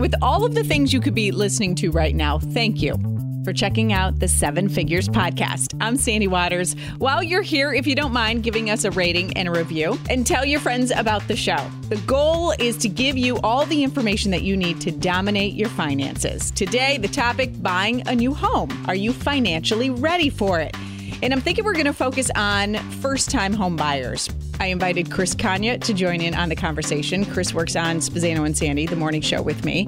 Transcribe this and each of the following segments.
With all of the things you could be listening to right now, thank you for checking out the Seven Figures Podcast. I'm Sandy Waters. While you're here, if you don't mind giving us a rating and a review, and tell your friends about the show. The goal is to give you all the information that you need to dominate your finances. Today, the topic buying a new home. Are you financially ready for it? And I'm thinking we're going to focus on first time home buyers. I invited Chris Kanya to join in on the conversation. Chris works on Spazzano and Sandy, the morning show with me.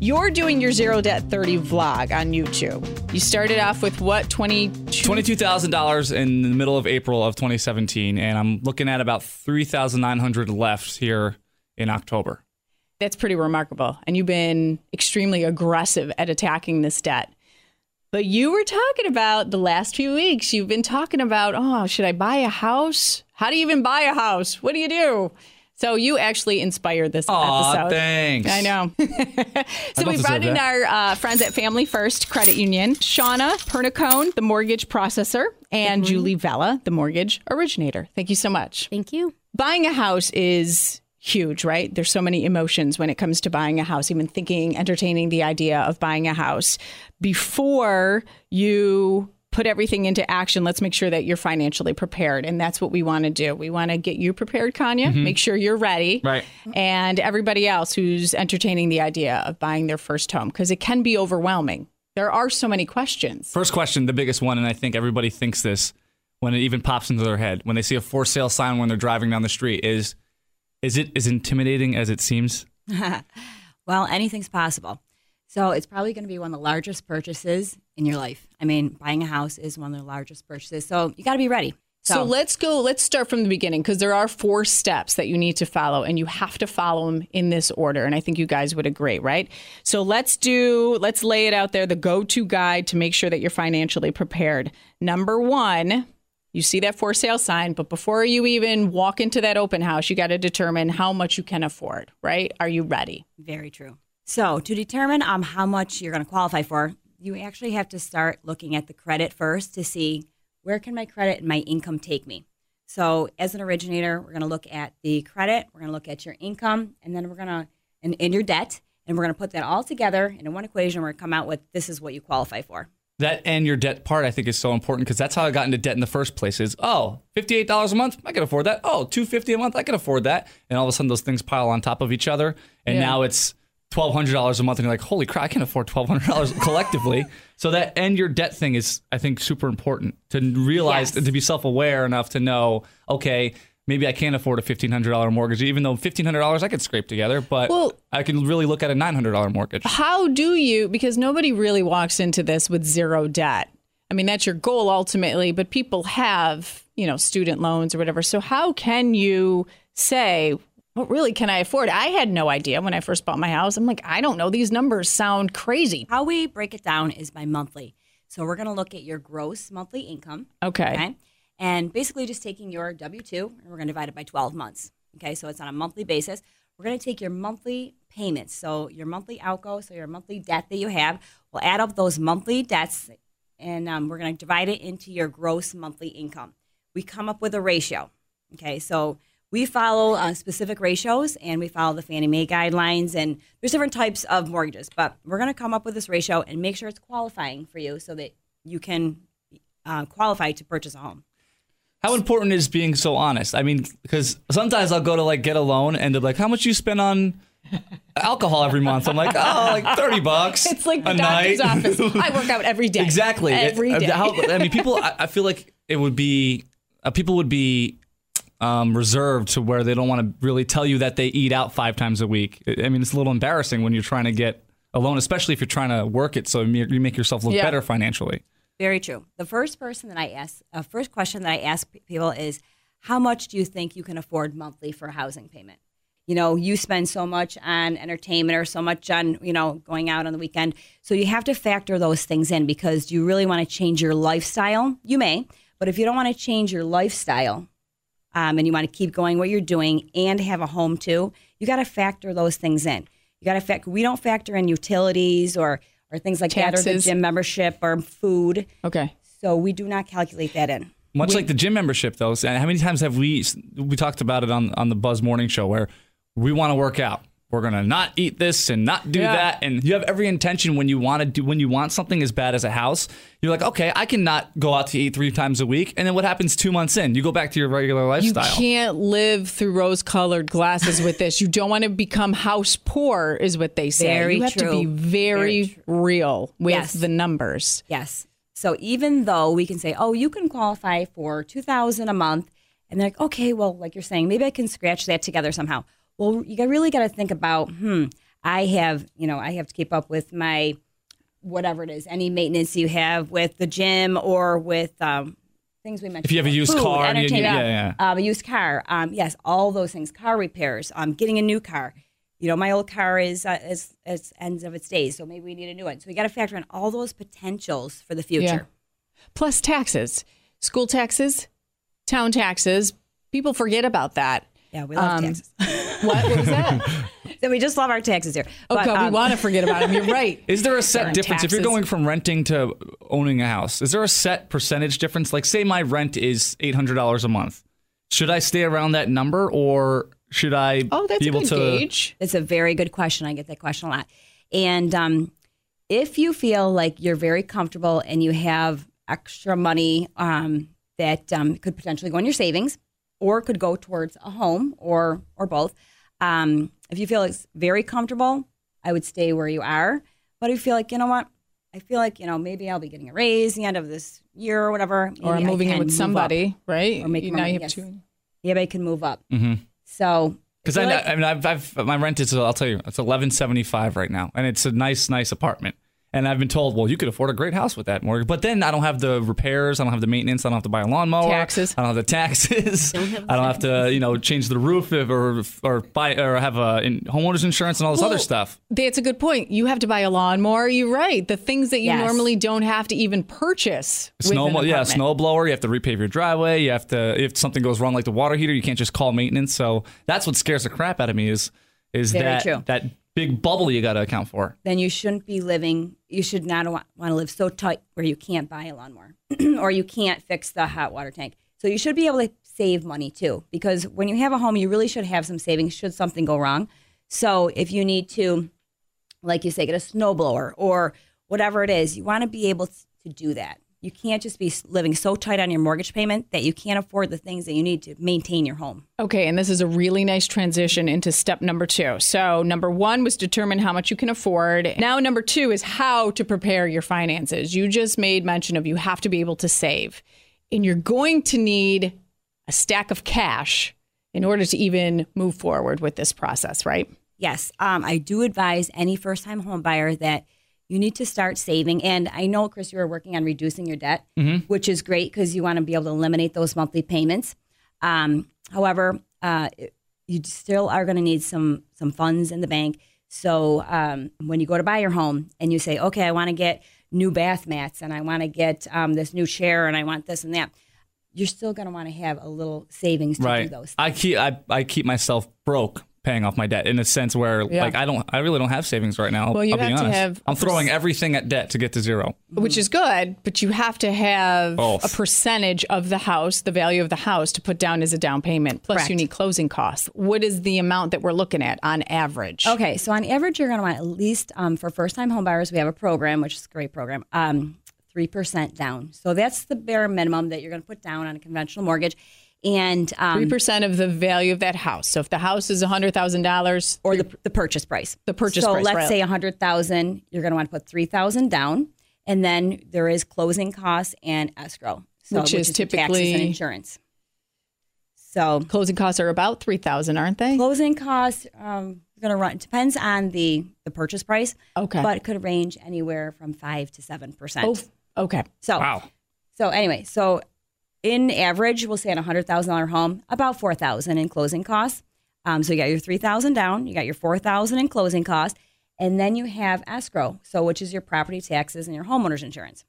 You're doing your Zero Debt 30 vlog on YouTube. You started off with what, 22? $22,000 in the middle of April of 2017, and I'm looking at about 3,900 left here in October. That's pretty remarkable. And you've been extremely aggressive at attacking this debt. But you were talking about the last few weeks, you've been talking about, oh, should I buy a house? How do you even buy a house? What do you do? So you actually inspired this Aw, episode. thanks. I know. so don't we brought in that. our uh, friends at Family First Credit Union, Shauna Pernicone, the mortgage processor, and Julie Vella, the mortgage originator. Thank you so much. Thank you. Buying a house is huge, right? There's so many emotions when it comes to buying a house, even thinking, entertaining the idea of buying a house. Before you put everything into action, let's make sure that you're financially prepared. And that's what we want to do. We want to get you prepared, Kanya, mm-hmm. make sure you're ready. Right. And everybody else who's entertaining the idea of buying their first home, because it can be overwhelming. There are so many questions. First question, the biggest one, and I think everybody thinks this when it even pops into their head when they see a for sale sign when they're driving down the street is is it as intimidating as it seems? Well, anything's possible. So it's probably going to be one of the largest purchases in your life. I mean, buying a house is one of the largest purchases. So you got to be ready. So let's go, let's start from the beginning because there are four steps that you need to follow and you have to follow them in this order. And I think you guys would agree, right? So let's do, let's lay it out there the go to guide to make sure that you're financially prepared. Number one, you see that for sale sign, but before you even walk into that open house, you got to determine how much you can afford, right? Are you ready? Very true. So to determine um, how much you're going to qualify for, you actually have to start looking at the credit first to see where can my credit and my income take me. So as an originator, we're going to look at the credit, we're going to look at your income, and then we're going to and, and your debt, and we're going to put that all together in one equation. We're going to come out with this is what you qualify for. That and your debt part I think is so important because that's how I got into debt in the first place is oh, $58 a month, I can afford that. Oh, 250 a month, I can afford that. And all of a sudden those things pile on top of each other and Yeah. now it's $1200 a month and you're like, "Holy crap, I can't afford $1200 collectively." So that and your debt thing is I think super important to realize Yes. and to be self-aware enough to know, okay, maybe I can't afford a $1500 mortgage even though $1500 I could scrape together, but Well- I can really look at a $900 mortgage. How do you, because nobody really walks into this with zero debt. I mean, that's your goal ultimately, but people have, you know, student loans or whatever. So, how can you say, what really can I afford? I had no idea when I first bought my house. I'm like, I don't know. These numbers sound crazy. How we break it down is by monthly. So we're going to look at your gross monthly income. Okay. Okay. And basically just taking your W 2 and we're going to divide it by 12 months. Okay. So it's on a monthly basis. We're going to take your monthly payments. So your monthly outgo, so your monthly debt that you have, we'll add up those monthly debts and um, we're going to divide it into your gross monthly income. We come up with a ratio. Okay. So we follow uh, specific ratios and we follow the Fannie Mae guidelines and there's different types of mortgages, but we're going to come up with this ratio and make sure it's qualifying for you so that you can uh, qualify to purchase a home. How important is being so honest? I mean, because sometimes I'll go to like get a loan and they're like, "How much you spend on alcohol every month?" I'm like, "Oh, like thirty bucks." It's like the a doctor's night." office. I work out every day. exactly. It- Every day. how- I mean, people. I, I feel like it would be uh, people would be um, reserved to where they don't want to really tell you that they eat out five times a week. I mean, it's a little embarrassing when you're trying to get a loan, especially if you're trying to work it so you you make yourself look Yeah. better financially. Very true. The first person that I ask, uh, first question that I ask people is, how much do you think you can afford monthly for a housing payment? You know, you spend so much on entertainment or so much on, you know, going out on the weekend. So you have to factor those things in because you really want to change your lifestyle? You may, but if you don't want to change your lifestyle um, and you want to keep going what you're doing and have a home too, you got to factor those things in. You got to factor. We don't factor in utilities or or things like that, or the gym membership or food. Okay. So we do not calculate that in. Much like the gym membership, though. How many times have we we talked about it on on the Buzz Morning Show where we want to work out, we're gonna not eat this and not do Yeah. that, and you have every intention when you want to do when you want something as bad as a house. You're like, okay, I cannot go out to eat three times a week, and then what happens two months in? You go back to your regular lifestyle. You can't live through rose-colored glasses with this. You don't want to become house poor, is what they say. Very you have to be very, Very real with Yes. the numbers. Yes. So even though we can say, oh, you can qualify for two thousand a month, and they're like, okay, well, like you're saying, maybe I can scratch that together somehow. Well, you really got to think about, hmm, I have, you know, I have to keep up with my whatever it is, any maintenance you have with the gym or with um, things we mentioned. If you have a used food, car and you- yeah, yeah. Um, a used car, um, yes, all those things, car repairs, um, getting a new car. You know, my old car is uh, is, is ends of its days, so maybe we need a new one. So we got to factor in all those potentials for the future. Plus taxes, school taxes, town taxes. People forget about that. Yeah, we love Um, taxes. What, what was that? so we just love our taxes here. Oh, But, God, we um, want to forget about them. You're right. Is there a set Darn difference if you're going from renting to owning a house? Is there a set percentage difference? Like, say my rent is eight hundred dollars a month. Should I stay around that number, or should I Oh, that's be a able good to? gauge. It's a very good question. I get that question a lot. And um, if you feel like you're very comfortable and you have extra money um, that um, could potentially go in your savings or could go towards a home or or both, um, if you feel it's very comfortable, I would stay where you are. But if you feel like you know what, I feel like you know maybe I'll be getting a raise the end of this year or whatever, Or maybe I moving in with move up. somebody, right? Or make You- now money, you have yes. two. Yeah, but I can move up. Mm-hmm. So Because I I, like- I mean, I've, I've my rent is I'll tell you it's eleven seventy five right now, and it's a nice nice apartment. And I've been told, well, you could afford a great house with that mortgage, but then I don't have the repairs, I don't have the maintenance, I don't have to buy a lawnmower, Taxes. I don't have the taxes, I don't have to you know change the roof if, or or buy or have a in, homeowners insurance and all this Well, other stuff. That's a good point. You have to buy a lawnmower. You're right. The things that you Yes. normally don't have to even purchase. with Snow, an yeah, apartment. snow blower. You have to repave your driveway. You have to if something goes wrong, like the water heater, you can't just call maintenance. So that's what scares the crap out of me is is Very that true. that big bubble you got to account for. then you shouldn't be living. You should not want, want to live so tight where you can't buy a lawnmower or you can't fix the hot water tank. So you should be able to save money too, because when you have a home, you really should have some savings should something go wrong. So if you need to, like you say, get a snowblower or whatever it is, you want to be able to do that. You can't just be living so tight on your mortgage payment that you can't afford the things that you need to maintain your home. Okay, and this is a really nice transition into step number two. So, number one was determine how much you can afford. Now, number two is how to prepare your finances. You just made mention of you have to be able to save, and you're going to need a stack of cash in order to even move forward with this process, right? Yes, um, I do advise any first time home buyer that you need to start saving. And I know, Chris, you are working on reducing your debt, which is great because you want to be able to eliminate those monthly payments. Um, however, uh, you still are going to need some some funds in the bank. So um, when you go to buy your home and you say, okay, I want to get new bath mats and I want to get um, this new chair and I want this and that, you're still going to want to have a little savings to do right. those. I keep I, I keep myself broke paying off my debt in a sense where Yeah. like I don't I really don't have savings right now. Well, you I'll be have to honest. have a I'm throwing pers- everything at debt to get to zero. which is good, but you have to have Oh. a percentage of the house, the value of the house, to put down as a down payment. Plus, Correct. you need closing costs. What is the amount that we're looking at on average? Okay, so on average, you're going to want at least um, for first time home buyers, we have a program, which is a great program, um, 3% down. So that's the bare minimum that you're going to put down on a conventional mortgage. And um, Three percent of the value of that house. So if the house is hundred thousand dollars, or the, the purchase price. The purchase so price, let's right. say 100000 you're going to want to put 3000 down. And then there is closing costs and escrow. So, Which is your taxes typically- and insurance. So closing costs are about three thousand, aren't they? closing costs um, going to run depends on the the purchase price. Okay. but it could range anywhere from five to seven percent. Oh, okay. So Wow. so anyway, so in average, we'll say on a hundred thousand dollar home, about four thousand in closing costs. Um, so you got your three thousand down, you got your four thousand in closing costs, and then you have escrow, so which is your property taxes and your homeowner's insurance.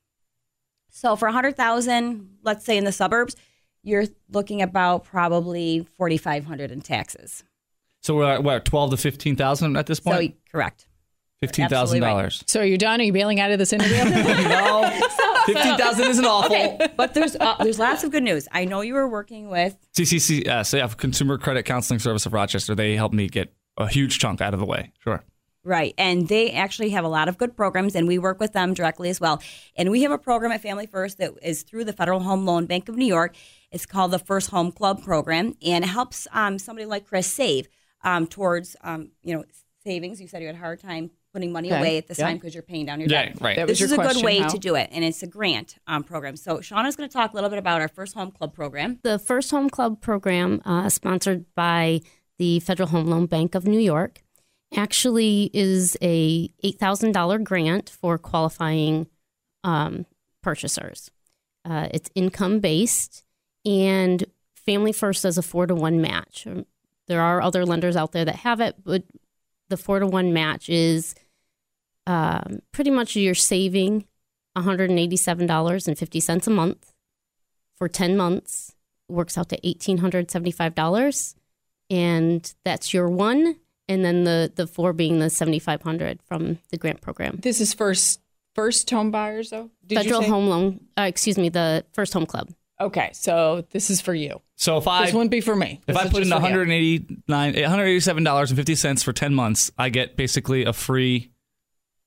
So for a hundred thousand, let's say in the suburbs, you're looking about probably forty five hundred in taxes. So we're at what twelve to fifteen thousand at this So point. correct. Fifteen thousand dollars. So are you done? Are you bailing out of this interview? No, fifteen thousand isn't awful. Okay, but there's uh, there's lots of good news. I know you were working with CCC, uh, so yeah, Consumer Credit Counseling Service of Rochester. They helped me get a huge chunk out of the way. Sure. Right. And they actually have a lot of good programs, and we work with them directly as well. And we have a program at Family First that is through the Federal Home Loan Bank of New York. It's called the First Home Club Program, and it helps um, somebody like Chris save um, towards, um, you know, savings. You said you had a hard time putting money Okay. away at this Yeah. time because you're paying down your Yeah, debt. right. That was This is your a good way how- to do it, and it's a grant um, program. So Shauna's going to talk a little bit about our First Home Club program. The First Home Club program, uh, sponsored by the Federal Home Loan Bank of New York, actually is a $8,000 grant for qualifying um, purchasers. Uh, it's income based, and Family First does a four to one match. Um, There are other lenders out there that have it, but the four to one match is um, pretty much you're saving $187.50 a month for 10 months works out to $1875 and that's your one and then the the four being the 7500 from the grant program This is first first home buyers though. Did federal you say? home loan uh, excuse me the first home club Okay, so this is for you. So if I This wouldn't be for me. if This I put in one hundred eighty nine, one hundred eighty seven dollars and fifty for 10 months, I get basically a free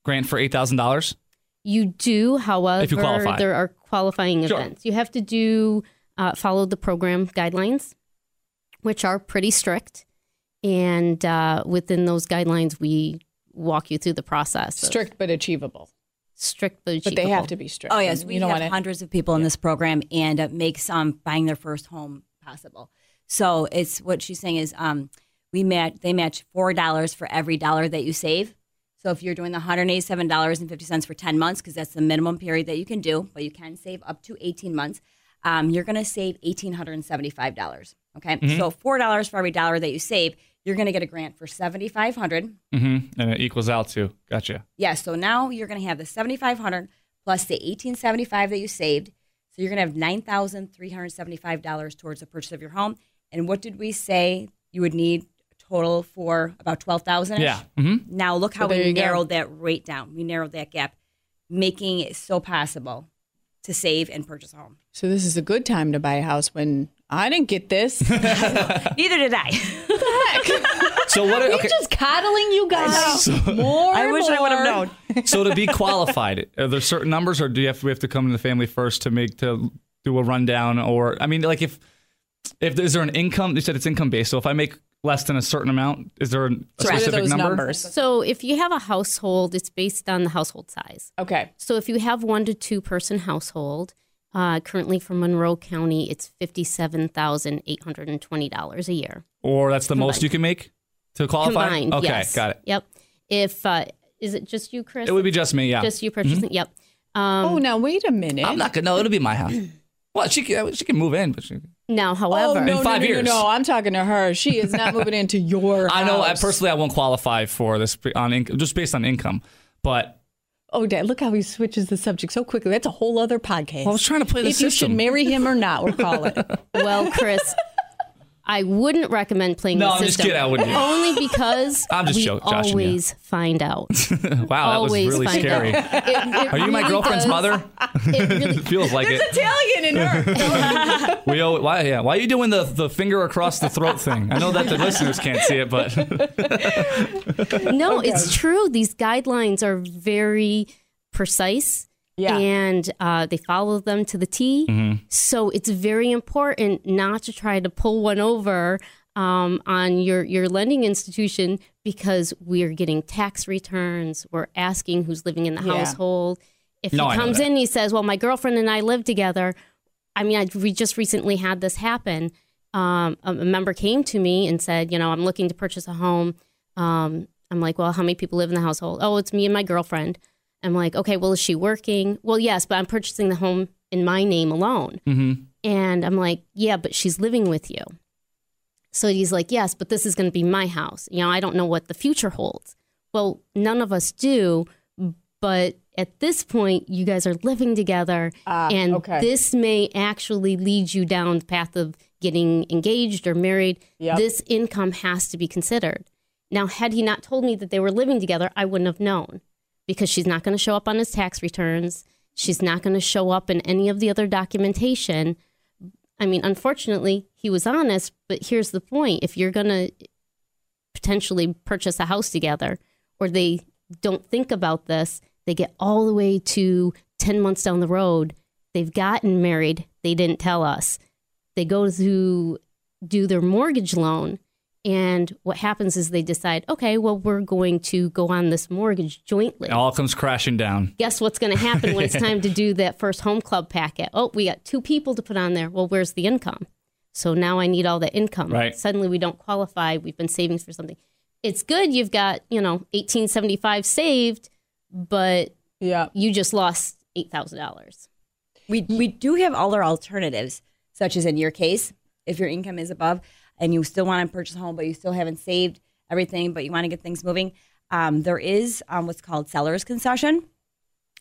grant for $8,000. you do however if you qualify. there are qualifying Sure. events you have to do uh, follow the program guidelines which are pretty strict and uh, within those guidelines we walk you through the process of strict but achievable. strict but, achievable. But they have to be strict. Oh yes, we you don't have wanna- hundreds of people in this program, and it makes um, buying their first home possible. So it's what she's saying is um, we match they match four dollars for every dollar that you save. So if you're doing the one hundred eighty-seven dollars and fifty cents for ten months, because that's the minimum period that you can do, but you can save up to eighteen months, um, you're going to save eighteen hundred and seventy-five dollars. Okay, so four dollars for every dollar that you save, you're going to get a grant for seventy-five hundred. Mm-hmm. And it equals out to. Gotcha. Yeah, so now you're going to have the 7500 plus the 1875 that you saved. So you're going to have $9,375 towards the purchase of your home. And what did we say you would need total for about 12,000? Yeah. Mm-hmm. Now look how there we you go. narrowed that rate down. We narrowed that gap, making it so possible to save and purchase a home. So this is a good time to buy a house when I didn't get this. Neither did I. So what? We're Okay. just coddling you guys more. I and wish I would have known. so to be qualified, are there certain numbers, or do you have we have to come to the family first to make to do a rundown? Or I mean, like if if is there an income? You said it's income based. So if I make less than a certain amount, is there a So what are specific those number? numbers? So if you have a household, it's based on the household size. Okay. So if you have one to two person household, uh, currently for Monroe County, it's fifty-seven thousand eight hundred and twenty dollars a year Or that's the most you can make to qualify. combined. Okay, yes. got it. Yep. If uh, is it just you, Chris? It would be just me. Yeah. just you purchasing. Yep. Um, oh, now wait a minute. I'm not gonna. No, it'll be my house. Well, she can. She can move in, but she. Now, Oh however, no, In five no, no, years. no, no! I'm talking to her. She is not moving into your. I know. Uh, I personally, I won't qualify for this on inc- just based on income. But Oh, Dad, look how he switches the subject so quickly. That's a whole other podcast. I was trying to play the if you should marry him or not, we'll call it. well, Chris, I wouldn't recommend playing No, the I'm just system. kidding, I wouldn't. Only because I'm just we joking, joshing you. always find out. wow, that was always really find scary. out. It- it Are you my really girlfriend's does. mother? It really Feels like it. There's Italian in her. We owe, why? Yeah. Why are you doing the, the finger across the throat thing? I know that the listeners can't see it, but No, it's true. These guidelines are very precise. Yeah. And uh, they follow them to the T. Mm-hmm. So it's very important not to try to pull one over um, on your, your lending institution because we're getting tax returns. We're asking who's living in the Yeah. household. If No, he comes in and he says, Well, my girlfriend and I live together. I mean, I, we just recently had this happen. Um, a a member came to me and said, You know, I'm looking to purchase a home. Um, I'm like, Well, how many people live in the household? Oh, it's me and my girlfriend. I'm like, Okay, well, is she working? Well, yes, but I'm purchasing the home in my name alone. Mm-hmm. And I'm like, Yeah, but she's living with you. So he's like, Yes, but this is going to be my house. You know, I don't know what the future holds. Well, none of us do. But at this point, you guys are living together. Ah, and okay. this may actually lead you down the path of getting engaged or married. Yep. This income has to be considered. Now, had he not told me that they were living together, I wouldn't have known because she's not going to show up on his tax returns. She's not going to show up in any of the other documentation. I mean, unfortunately, he was honest, but here's the point. If you're going to potentially purchase a house together, or they don't think about this. They get all the way to 10 months down the road. They've gotten married. They didn't tell us. They go to do their mortgage loan. And what happens is they decide, okay, well, we're going to go on this mortgage jointly It all comes crashing down. guess what's going to happen when it's time to do that first home club packet? Oh, we got two people to put on there. Well, where's the income? So now I need all the income. Right. Suddenly we don't qualify. We've been saving for something. It's good you've got, you know, 1875 saved, but Yeah. you just lost $8,000. We we do have other alternatives, such as in your case, if your income is above and you still want to purchase a home, but you still haven't saved everything, but you want to get things moving, um, there is um, what's called seller's concession.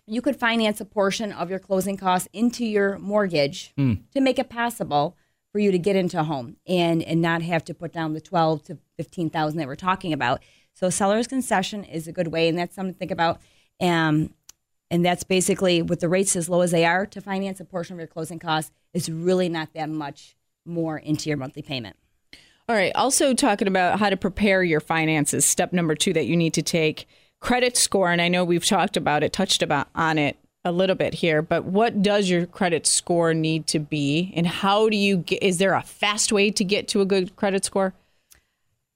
You could finance a portion of your closing costs into your mortgage to make it possible for you to get into a home and and not have to put down the twelve to fifteen thousand that we're talking about. So seller's concession is a good way, and that's something to think about. Um, and that's basically with the rates as low as they are to finance a portion of your closing costs. It's really not that much more into your monthly payment. All right. Also, talking about how to prepare your finances. Step number two that you need to take credit score. And I know we've talked about it, touched about on it a little bit here, but what does your credit score need to be? And how do you get, is there a fast way to get to a good credit score?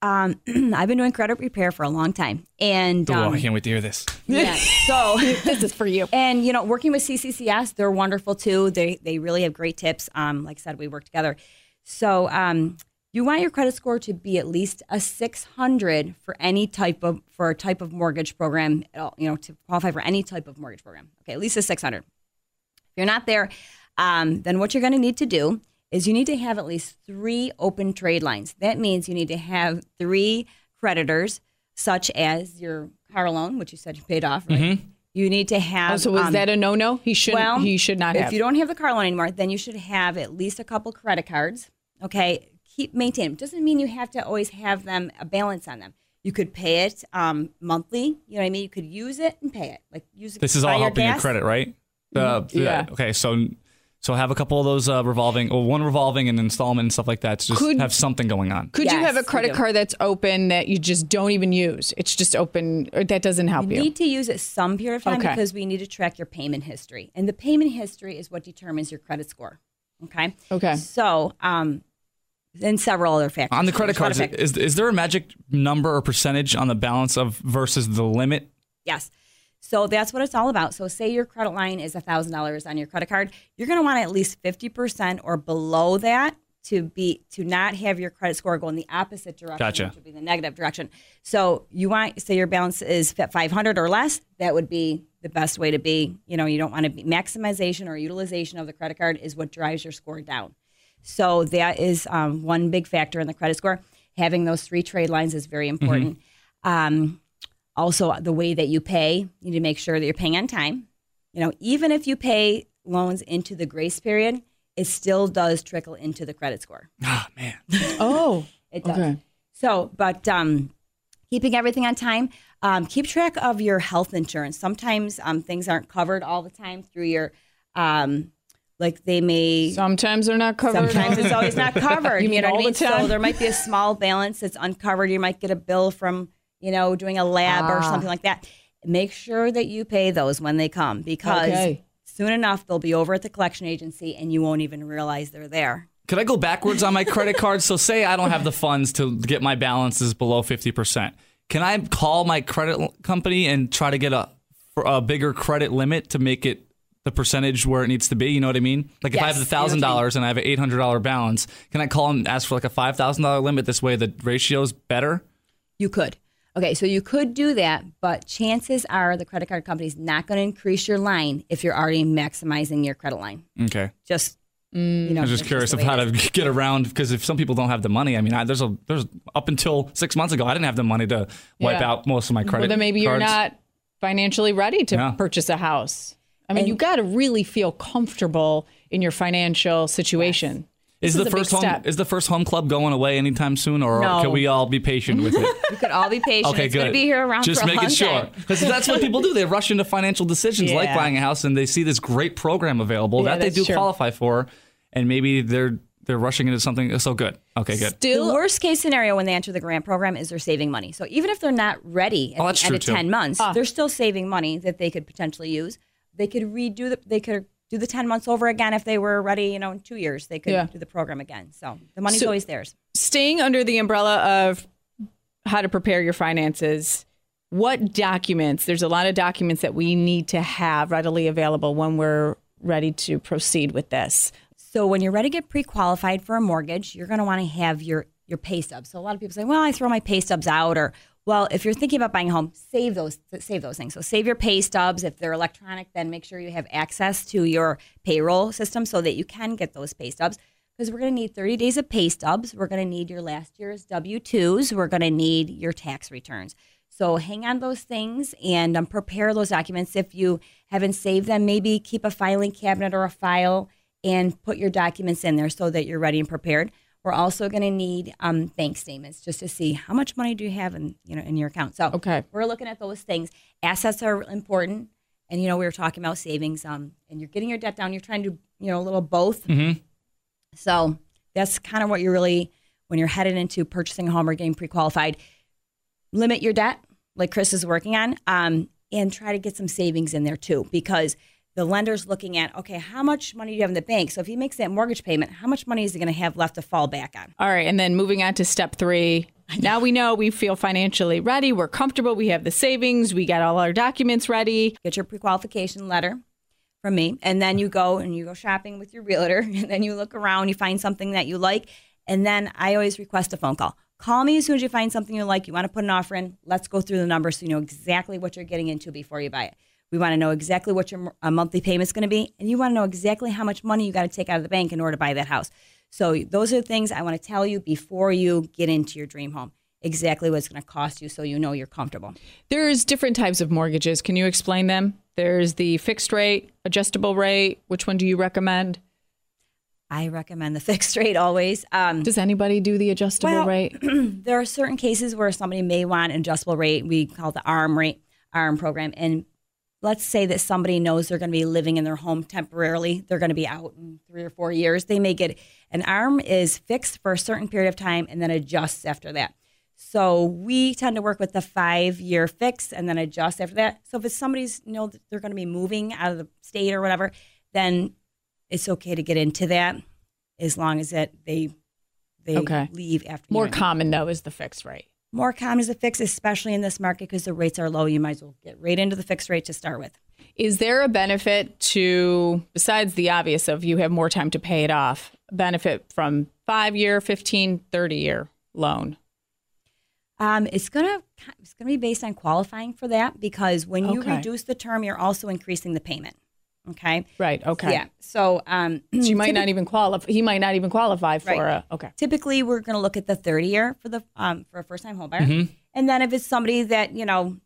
Um, I've been doing credit repair for a long time, and oh, um, I can't wait to hear this. yeah, so This is for you. And you know, working with CCCS, they're wonderful too. They they really have great tips. Um, like I said, we work together. So um, you want your credit score to be at least a 600 for any type of for a type of mortgage program. at all, You know, to qualify for any type of mortgage program. Okay, at least a 600. If you're not there, um, then what you're going to need to do is you need to have at least three open trade lines. That means you need to have three creditors, such as your car loan, which you said you paid off, right? You need to have. Oh, so was um, that a no no? He should well, he should not if have. you don't have the car loan anymore, then you should have at least a couple credit cards. Okay, keep maintain. Doesn't mean you have to always have them a balance on them. You could pay it um, monthly. You know what I mean? You could use it and pay it. Like use it. This is all helping your gas. credit, right? Uh, Yeah. Okay, so so have a couple of those uh, revolving, or one revolving and installment and stuff like that. To just Could- have something going on. Could you have a credit card that's open that you just don't even use? It's just open. Or that doesn't help You you. need to use it some period of time Okay. because we need to track your payment history, and the payment history is what determines your credit score. Okay. Okay. So, um, and several other factors. On the credit There's a lot of cards, is is there a magic number or percentage on the balance of versus the limit? Yes. So that's what it's all about. So say your credit line is $1,000 on your credit card, you're going to want at least 50% or below that to be to not have your credit score go in the opposite direction, Gotcha. which would be the negative direction. So you want say your balance is 500 or less, that would be the best way to be. You know, you don't want to be maximization or utilization of the credit card is what drives your score down. So that is um, one big factor in the credit score. Having those three trade lines is very important. Um, also, the way that you pay, you need to make sure that you're paying on time. You know, even if you pay loans into the grace period, it still does trickle into the credit score. Ah, man. Oh, It does. Okay. So, but um, keeping everything on time. Um, keep track of your health insurance. Sometimes um, things aren't covered all the time through your, um, like they may. sometimes they're not covered. Sometimes it's always not covered. You mean know what all I mean? the time? So there might be a small balance that's uncovered. You might get a bill from, you know, doing a lab or Ah. something like that. Make sure that you pay those when they come because Okay. soon enough they'll be over at the collection agency and you won't even realize they're there. Could I go backwards on my credit card? So say I don't have the funds to get my balances below 50%. Can I call my credit company and try to get a, a bigger credit limit to make it the percentage where it needs to be? You know what I mean? Like if I have Yes, the I know what you $1,000 and I have an $800 balance, can I call and ask for like a $5,000 limit? This way the ratio is better? You could. Okay, so you could do that, but chances are the credit card company's not going to increase your line if you're already maximizing your credit line. Okay. Just mm. you know, I'm just curious the of how to get around because if some people don't have the money, I mean, I, there's a there's up until six months ago, I didn't have the money to wipe Yeah. out most of my credit. Well, then maybe you're not financially ready to Yeah. purchase a house. I mean, you got to really feel comfortable in your financial situation. Is This the is first home step. is the first home club going away anytime soon, or No. can we all be patient with it? You could all be patient. Okay, it's good. to be here around Just for a making long sure because that's what people do. They rush into financial decisions like buying a house, and they see this great program available Yeah, that they do true. qualify for, and maybe they're they're rushing into something. So good. Okay, good. The worst case scenario when they enter the grant program is they're saving money. So even if they're not ready at Oh, the end of too. 10 months, Ah. they're still saving money that they could potentially use. They could redo the, they could do the 10 months over again if they were ready, you know, in two years, they could Yeah. do the program again. So the money's So- always theirs. Staying under the umbrella of how to prepare your finances, what documents, there's a lot of documents that we need to have readily available when we're ready to proceed with this. So when you're ready to get pre-qualified for a mortgage, you're going to want to have your your pay stubs. So a lot of people say, "Well, I throw my pay stubs out," or well, if you're thinking about buying a home, save those save those things. So save your pay stubs. If they're electronic, then make sure you have access to your payroll system so that you can get those pay stubs. Because we're going to need 30 days of pay stubs. We're going to need your last year's W 2s. We're going to need your tax returns. So hang on those things and um, prepare those documents. If you haven't saved them, maybe keep a filing cabinet or a file and put your documents in there so that you're ready and prepared. We're also going to need um, bank statements just to see how much money do you have in you know in your account. So Okay. we're looking at those things. Assets are important, and you know we were talking about savings. Um, and you're getting your debt down. You're trying to you know a little both. So that's kind of what you're really when you're headed into purchasing a home or getting pre-qualified. Limit your debt, like Chris is working on, um, and try to get some savings in there too, because the lender's looking at okay, how much money do you have in the bank? So if he makes that mortgage payment, how much money is he going to have left to fall back on? All right, and then moving on to step three. Now we know we feel financially ready. We're comfortable. We have the savings. We got all our documents ready. get your pre-qualification letter from me and then you go and you go shopping with your realtor and then you look around you find something that you like and then i always request a phone call call me as soon as you find something you like you want to put an offer in let's go through the numbers so you know exactly what you're getting into before you buy it we want to know exactly what your uh, monthly is going to be and you want to know exactly how much money you got to take out of the bank in order to buy that house so those are the things i want to tell you before you get into your dream home exactly what it's going to cost you so you know you're comfortable There's different types of mortgages. Can you explain them? There's the fixed rate, adjustable rate. Which one do you recommend? i recommend the fixed rate always um, Does anybody do the adjustable Well, rate? there are certain cases where somebody may want an adjustable rate. We call it the ARM rate, ARM program. And let's say that somebody knows they're going to be living in their home temporarily. They're going to be out in three or four years. They may get an ARM is fixed for a certain period of time and then adjusts after that. So we tend to work with the five year fix and then adjust after that. So if it's somebody's you know that they're going to be moving out of the state or whatever, then it's okay to get into that as long as that they they Okay. leave after More common though is the fixed rate. More common is a fix, especially in this market because the rates are low. You might as well get right into the fixed rate to start with. Is there a benefit to, besides the obvious of you have more time to pay it off, benefit from five year, 15, 30 year loan? Um, it's gonna it's gonna be based on qualifying for that because when you Okay. reduce the term, you're also increasing the payment. Okay. Right. Okay. Yeah. So um, So you might not even qualify. He might not even qualify for Right. a. Okay. typically we're going to look at the 30 year for the um, for a first time home buyer, Mm-hmm. and then if it's somebody that you know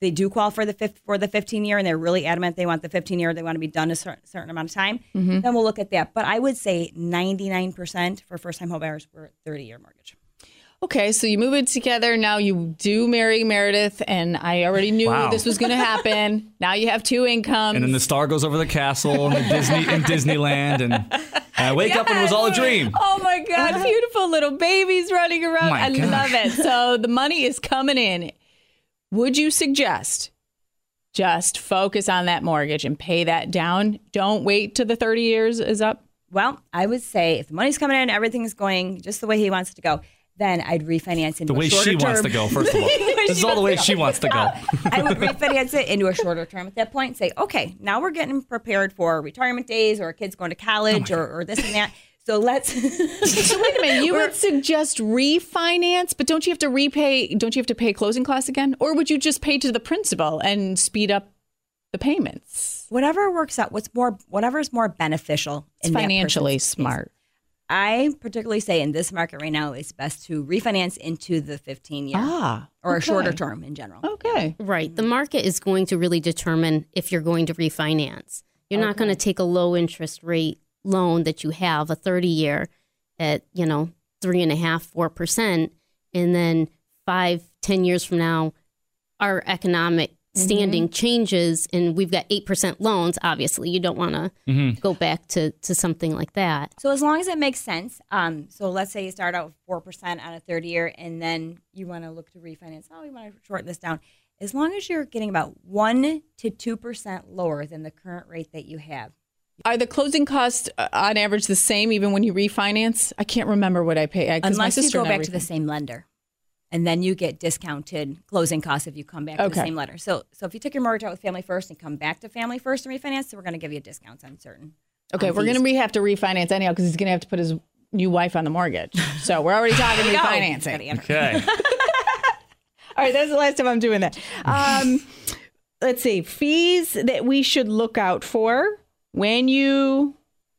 they do qualify for the fifth for the 15 year and they're really adamant they want the 15 year they want to be done a certain, certain amount of time, Mm-hmm. then we'll look at that. But I would say 99% for first time home buyers were 30 year mortgage. Okay, so you move it together. Now you do marry Meredith, and I already knew Wow. this was going to happen. now you have two incomes. And then the star goes over the castle and the Disney in Disneyland, and I wake up and it was all a dream. Oh my God, beautiful little babies running around. My I gosh. love it. So the money is coming in. Would you suggest just focus on that mortgage and pay that down? Don't wait till the 30 years is up? Well, I would say if the money's coming in, everything's going just the way he wants it to go, then I'd refinance into a shorter. The way shorter she wants to go, first of all. this is all the way she wants to go. I would refinance it into a shorter term at that point and say, okay, now we're getting prepared for retirement days or kid's going to college oh or, or this and that. So let's. So wait a minute, you would suggest refinance, but don't you have to repay? Don't you have to pay closing costs again, or would you just pay to the principal and speed up the payments? whatever works out, what's more, whatever is more beneficial. It's in that financially case. smart. I particularly say in this market right now, it's best to refinance into the 15 year Ah, or a shorter term in general. Okay. Right. The market is going to really determine if you're going to refinance. You're not going to take a low interest rate loan that you have, a 30 year at, you know, three and a half, four percent, and then five, ten years from now, our economic standing Mm-hmm. changes and we've got 8% loans, obviously you don't want to Mm-hmm. go back to, to something like that. So as long as it makes sense, um, so let's say you start out with four percent on a third year, and then you want to look to refinance. Oh, we want to shorten this down. As long as you're getting about one to two percent lower than the current rate that you have, Are the closing costs uh, on average the same even when you refinance? I can't remember what I pay. I- 'cause my unless you sister go and I back to the same lender, and then you get discounted closing costs if you come back to the same letter. So, so if you took your mortgage out with Family First and come back to Family First and refinance, so we're going to give you a discounts on certain. Okay, on we're going to re- have to refinance anyhow because he's going to have to put his new wife on the mortgage. So we're already talking There you go. refinancing. Okay. All right, that's the last time I'm doing that. Um, let's see fees that we should look out for when you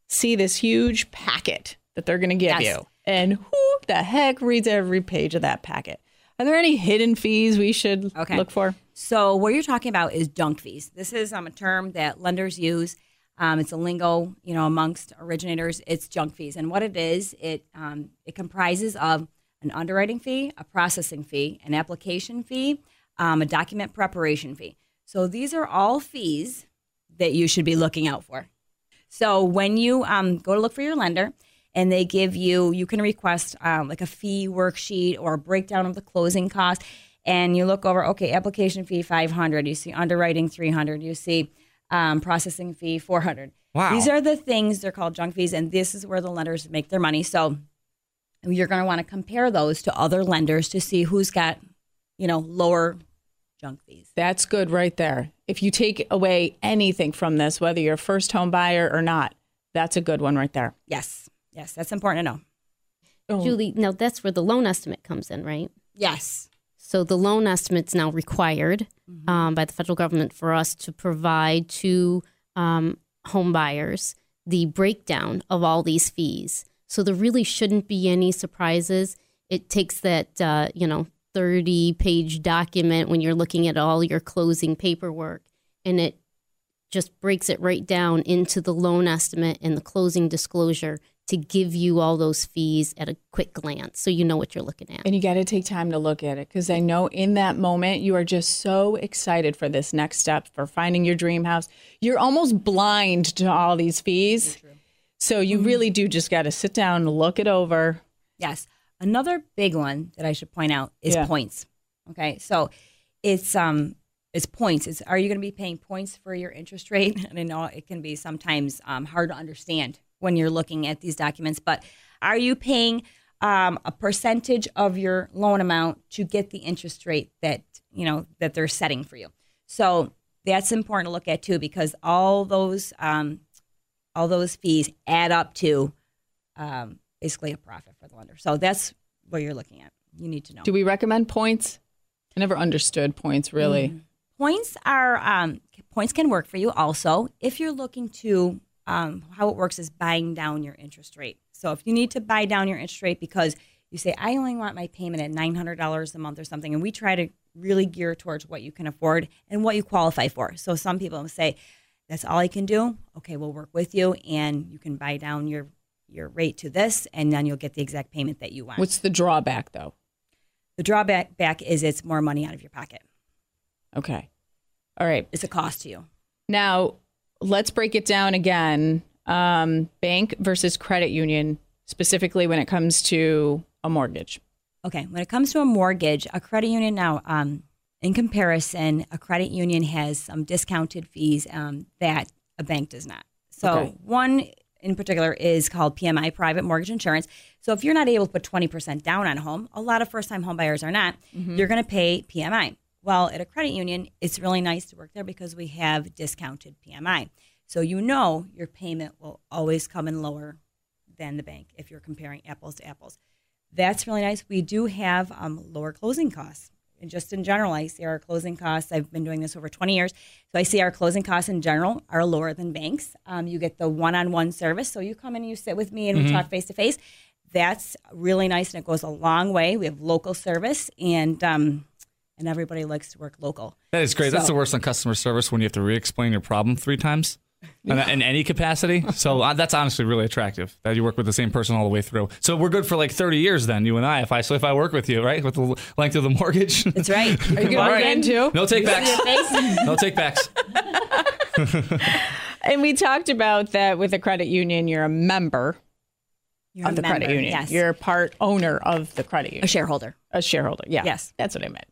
see this huge packet that they're going to give Yes. you, and who the heck reads every page of that packet? Are there any hidden fees we should Okay. look for? So what you're talking about is junk fees. This is um, a term that lenders use. Um, it's a lingo, you know, amongst originators. It's junk fees, and what it is, it um, it comprises of an underwriting fee, a processing fee, an application fee, um, a document preparation fee. So these are all fees that you should be looking out for. So when you um, go to look for your lender and they give you, you can request um, like a fee worksheet or a breakdown of the closing cost. And you look over, okay, application fee 500. You see underwriting 300. You see um, processing fee 400. Wow. These are the things they're called junk fees, and this is where the lenders make their money. So you're going to want to compare those to other lenders to see who's got, you know, lower junk fees. That's good right there. If you take away anything from this, whether you're a first home buyer or not, that's a good one right there. Yes, yes, that's important to know. Oh. Julie, now that's where the loan estimate comes in, right? Yes. So the loan estimate's now required um, by the federal government for us to provide to um, home buyers the breakdown of all these fees. So there really shouldn't be any surprises. It takes that uh, you know thirty page document when you're looking at all your closing paperwork, and it just breaks it right down into the loan estimate and the closing disclosure to give you all those fees at a quick glance so you know what you're looking at. And you got to take time to look at it because I know in that moment you are just so excited for this next step for finding your dream house. You're almost blind to all these fees. So you really do just got to sit down, and look it over. Yes. Another big one that I should point out is Yeah. points. Okay. So it's um it's points. It's are you going to be paying points for your interest rate? And I know it can be sometimes um, hard to understand when you're looking at these documents, but are you paying um, a percentage of your loan amount to get the interest rate that you know that they're setting for you? So that's important to look at too, because all those um, all those fees add up to um, basically a profit for the lender. So that's what you're looking at. You need to know. Do we recommend points? I never understood points really. points are um, points can work for you also if you're looking to um, how it works is buying down your interest rate so if you need to buy down your interest rate because you say i only want my payment at $900 a month or something and we try to really gear towards what you can afford and what you qualify for so some people say that's all i can do okay we'll work with you and you can buy down your your rate to this and then you'll get the exact payment that you want What's the drawback though? the drawback back is it's more money out of your pocket Okay. All right. it's a cost to you Now, let's break it down again. Um, bank versus credit union, specifically when it comes to a mortgage. Okay, when it comes to a mortgage, a credit union now, um, in comparison, a credit union has some discounted fees um, that a bank does not. So Okay. one in particular is called PMI, private mortgage insurance. So if you're not able to put 20% down on a home, a lot of first-time home buyers are not, you're going to pay PMI. Well, at a credit union, it's really nice to work there because we have discounted PMI. So you know your payment will always come in lower than the bank if you're comparing apples to apples. That's really nice. We do have um, lower closing costs. And just in general, I see our closing costs. I've been doing this over 20 years. So I see our closing costs in general are lower than banks. Um, you get the one on one service. So you come in and you sit with me and we talk face to face. That's really nice and it goes a long way. We have local service and um, and everybody likes to work local. That is great. That's the worst on customer service when you have to re-explain your problem three times. in, in any capacity. So uh, that's honestly really attractive that you work with the same person all the way through. So we're good for like 30 years then, you and I. If I so if I work with you, right, with the length of the mortgage. That's right. Are you going All to in too? No take backs. no take backs. And we talked about that with a credit union, you're a member You're of a the credit union. Yes. You're a part owner of the credit union. a shareholder. A shareholder. Yeah. Yes. That's what I meant.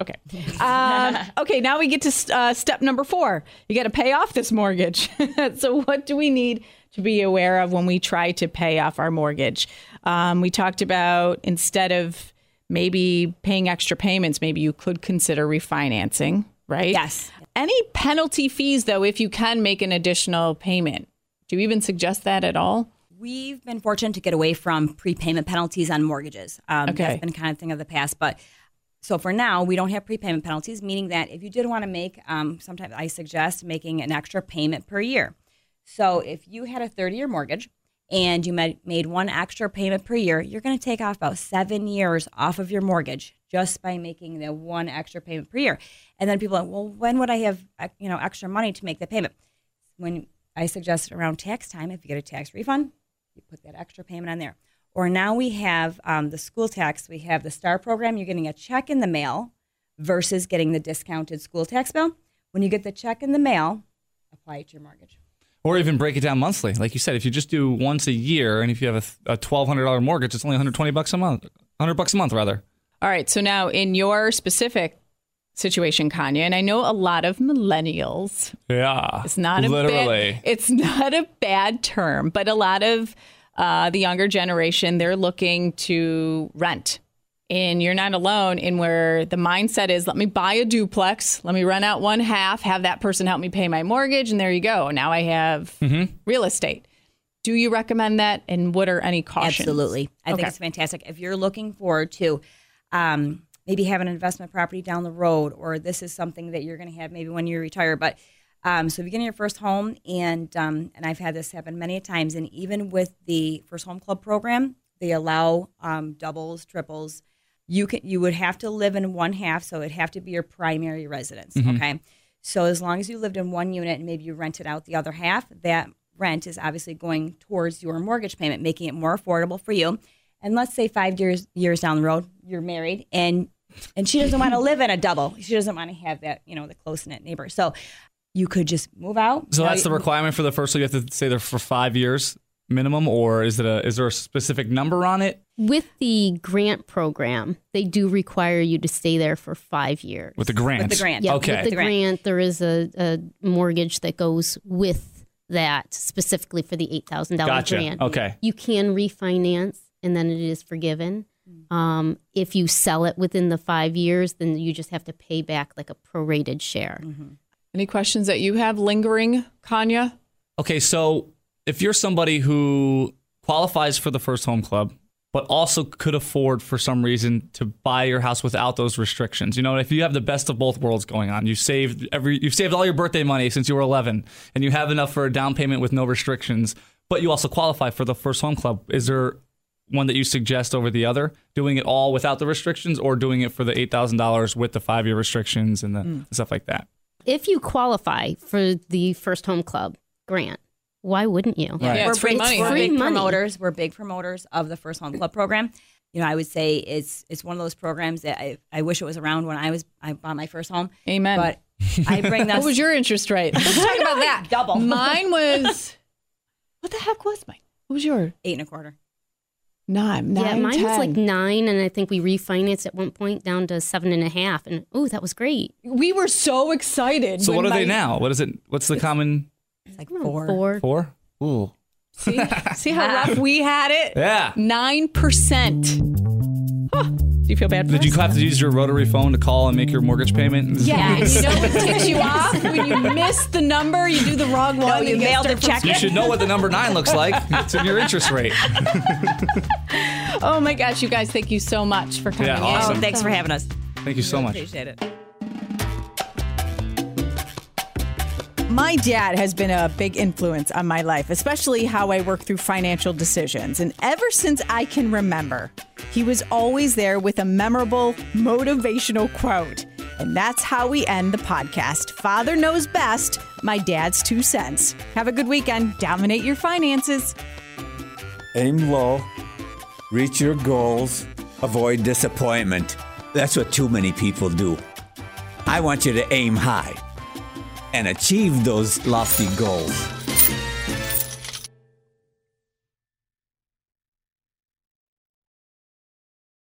Okay. Um, okay. Now we get to uh, step number four. You got to pay off this mortgage. so, what do we need to be aware of when we try to pay off our mortgage? Um, we talked about instead of maybe paying extra payments, maybe you could consider refinancing, right? Yes. Any penalty fees, though, if you can make an additional payment? Do you even suggest that at all? We've been fortunate to get away from prepayment penalties on mortgages. Um, Okay. That's been kind of thing of the past. But so for now, we don't have prepayment penalties, meaning that if you did want to make, um, sometimes I suggest making an extra payment per year. So if you had a 30 year mortgage and you made, one extra payment per year, you're going to take off about seven years off of your mortgage just by making the one extra payment per year. And then people are like, well, when would I have uh, you know extra money to make the payment? When I suggest around tax time, if you get a tax refund, you put that extra payment on there. Or now we have um, the school tax. We have the STAR program. You're getting a check in the mail versus getting the discounted school tax bill. When you get the check in the mail, apply it to your mortgage. Or even break it down monthly. Like you said, if you just do once a year and if you have a, a $1,200 mortgage, it's only 120 bucks a month. 100 bucks a month, rather. All right. So now, in your specific situation, Kanya, and I know a lot of millennials. Yeah. It's not a literally. Bad, it's not a bad term, but a lot of uh, the younger generation they're looking to rent. And you're not alone in where the mindset is let me buy a duplex, let me rent out one half, have that person help me pay my mortgage, and there you go. Now I have real estate. Do you recommend that? And what are any cautions? Absolutely. I Okay. think it's fantastic. If you're looking forward to um, maybe have an investment property down the road, or this is something that you're going to have maybe when you retire, but um, so if you're getting your first home, and um, and I've had this happen many times, and even with the first home club program, they allow um, doubles, triples. You can you would have to live in one half, so it'd have to be your primary residence. Okay, so as long as you lived in one unit and maybe you rented out the other half, that rent is obviously going towards your mortgage payment, making it more affordable for you. And let's say five years years down the road, you're married and and she doesn't want to live in a double. She doesn't want to have that, you know, the close knit neighbor. So you could just move out. So that's the requirement for the first. So you have to stay there for five years minimum, or is it a is there a specific number on it With the grant program, they do require you to stay there for five years. with the grant? with the grant. Yeah, Okay. with the The grant. grant, there is a, a mortgage that goes with that specifically for the eight thousand dollar grant. Okay. You can refinance, and then it is forgiven. Um, if you sell it within the five years, then you just have to pay back like a prorated share. Mm-hmm. Any questions that you have lingering, Kanya? Okay, so if you're somebody who qualifies for the first home club, but also could afford for some reason to buy your house without those restrictions, you know, if you have the best of both worlds going on, you saved every you've saved all your birthday money since you were 11, and you have enough for a down payment with no restrictions, but you also qualify for the first home club. Is there one that you suggest over the other, doing it all without the restrictions, or doing it for the eight thousand dollars with the five year restrictions and the mm. stuff like that? If you qualify for the first home club grant, why wouldn't you? Right. Yeah, we're it's free money. We're Free big money. promoters. We're big promoters of the First Home Club program. You know, I would say it's it's one of those programs that I, I wish it was around when I was I bought my first home. Amen. But I bring that. what was your interest rate? Let's talk about that. Double. Mine was. What the heck was mine? What was your eight and a quarter? Nine? Nine. yeah, mine was like nine, and I think we refinanced at one point down to seven and a half. And oh, that was great. We were so excited. So what are they now? What is it? What's the common It's like four. Four. four? Ooh, See, see how rough we had it. yeah. Nine percent. Huh. Do you feel bad? For Did you us? have to use your rotary phone to call and make your mortgage payment? Yeah, you know what ticks you off when you miss the number, you do the wrong one. No, and you get mailed the check. You should know what the number nine looks like. It's in your interest rate. Oh my gosh, you guys! Thank you so much for coming Yeah, in. Oh, awesome. thanks for having us. Thank you so much. Appreciate it. My dad has been a big influence on my life, especially how I work through financial decisions. And ever since I can remember, he was always there with a memorable, motivational quote. And that's how we end the podcast. Father knows best, my dad's two cents. Have a good weekend. Dominate your finances. Aim low, reach your goals, avoid disappointment. That's what too many people do. I want you to aim high and achieve those lofty goals.